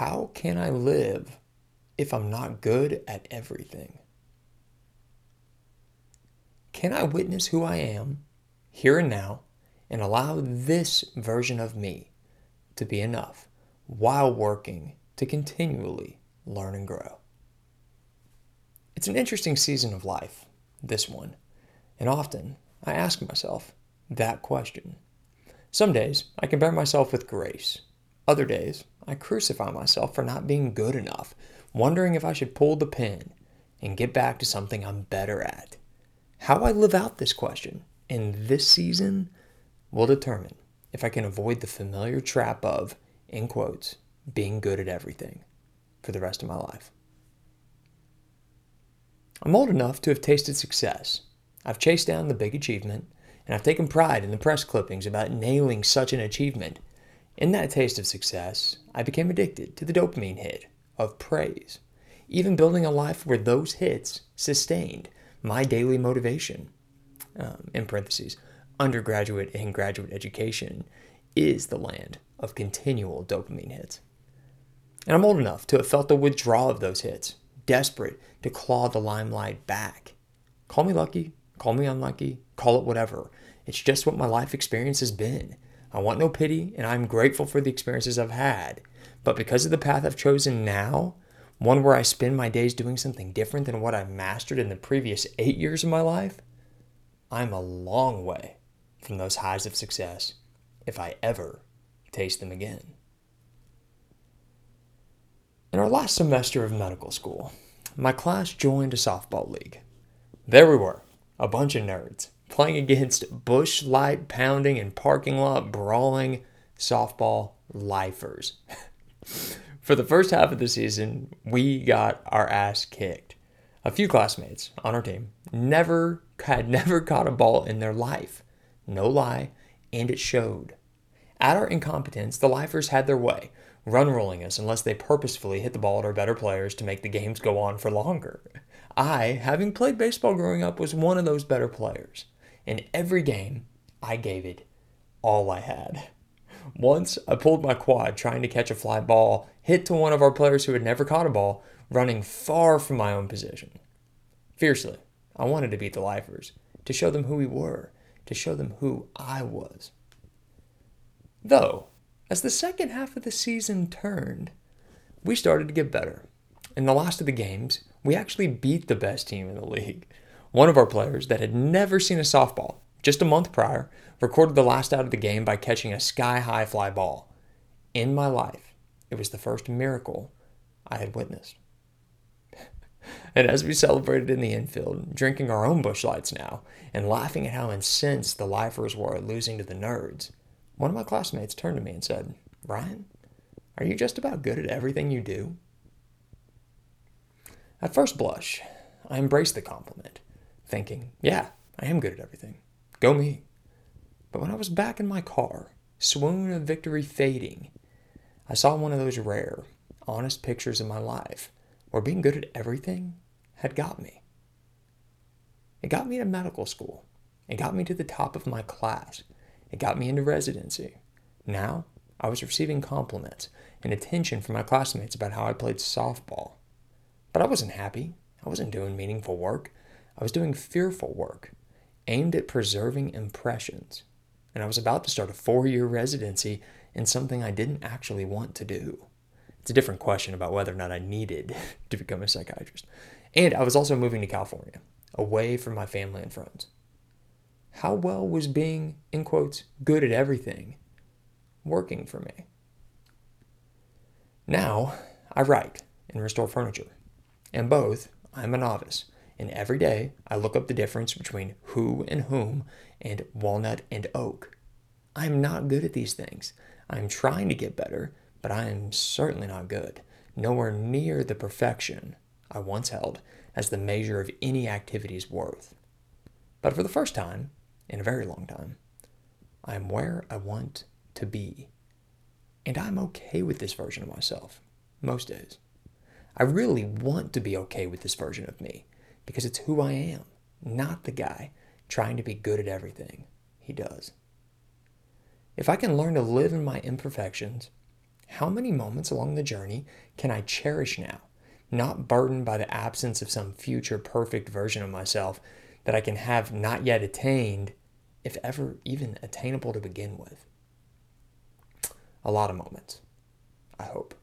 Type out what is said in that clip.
how can I live if I'm not good at everything? Can I witness who I am here and now and allow this version of me to be enough while working to continually learn and grow? It's an interesting season of life, this one, and often I ask myself that question. Some days I compare myself with grace. Other days I crucify myself for not being good enough, wondering if I should pull the pin and get back to something I'm better at. How I live out this question in this season will determine if I can avoid the familiar trap of, in quotes, being good at everything for the rest of my life. I'm old enough to have tasted success. I've chased down the big achievement, and I've taken pride in the press clippings about nailing such an achievement. In that taste of success, I became addicted to the dopamine hit of praise, even building a life where those hits sustained my daily motivation. Um, in parentheses, undergraduate and graduate education is the land of continual dopamine hits. And I'm old enough to have felt the withdrawal of those hits, desperate to claw the limelight back. Call me lucky, call me unlucky, call it whatever. It's just what my life experience has been. I want no pity, and I'm grateful for the experiences I've had. But because of the path I've chosen now, one where I spend my days doing something different than what I mastered in the previous eight years of my life, I'm a long way from those highs of success if I ever taste them again. In our last semester of medical school, my class joined a softball league. There we were, a bunch of nerds, playing against Busch Light pounding and parking lot brawling softball lifers. For the first half of the season, we got our ass kicked. A few classmates on our team never had never caught a ball in their life. No lie, and it showed. At our incompetence, the lifers had their way, run rolling us unless they purposefully hit the ball at our better players to make the games go on for longer. I, having played baseball growing up, was one of those better players. In every game, I gave it all I had. Once, I pulled my quad trying to catch a fly ball, hit to one of our players who had never caught a ball, running far from my own position. Fiercely, I wanted to beat the lifers, to show them who we were, to show them who I was. Though, as the second half of the season turned, we started to get better. In the last of the games, we actually beat the best team in the league. One of our players that had never seen a softball just a month prior recorded the last out of the game by catching a sky high fly ball. In my life, it was the first miracle I had witnessed. and as we celebrated in the infield, drinking our own Busch Lights now, and laughing at how incensed the lifers were at losing to the nerds, one of my classmates turned to me and said, Ryan, are you just about good at everything you do? At first blush, I embraced the compliment, thinking, yeah, I am good at everything. Go me. But when I was back in my car, swoon of victory fading, I saw one of those rare, honest pictures of my life where being good at everything had got me. It got me to medical school. It got me to the top of my class. It got me into residency. Now, I was receiving compliments and attention from my classmates about how I played softball. But I wasn't happy. I wasn't doing meaningful work. I was doing fearful work, aimed at preserving impressions. And I was about to start a four year residency in something I didn't actually want to do. It's a different question about whether or not I needed to become a psychiatrist. And I was also moving to California, away from my family and friends. How well was being, in quotes, good at everything working for me? Now, I write and restore furniture. And both, I'm a novice. And every day, I look up the difference between who and whom and walnut and oak. I'm not good at these things. I'm trying to get better, but I am certainly not good. Nowhere near the perfection I once held as the measure of any activity's worth. But for the first time, in a very long time, I am where I want to be. And I'm okay with this version of myself, most days. I really want to be okay with this version of me because it's who I am, not the guy trying to be good at everything he does. If I can learn to live in my imperfections, how many moments along the journey can I cherish now, not burdened by the absence of some future perfect version of myself that I can have not yet attained, if ever even attainable to begin with? A lot of moments, I hope.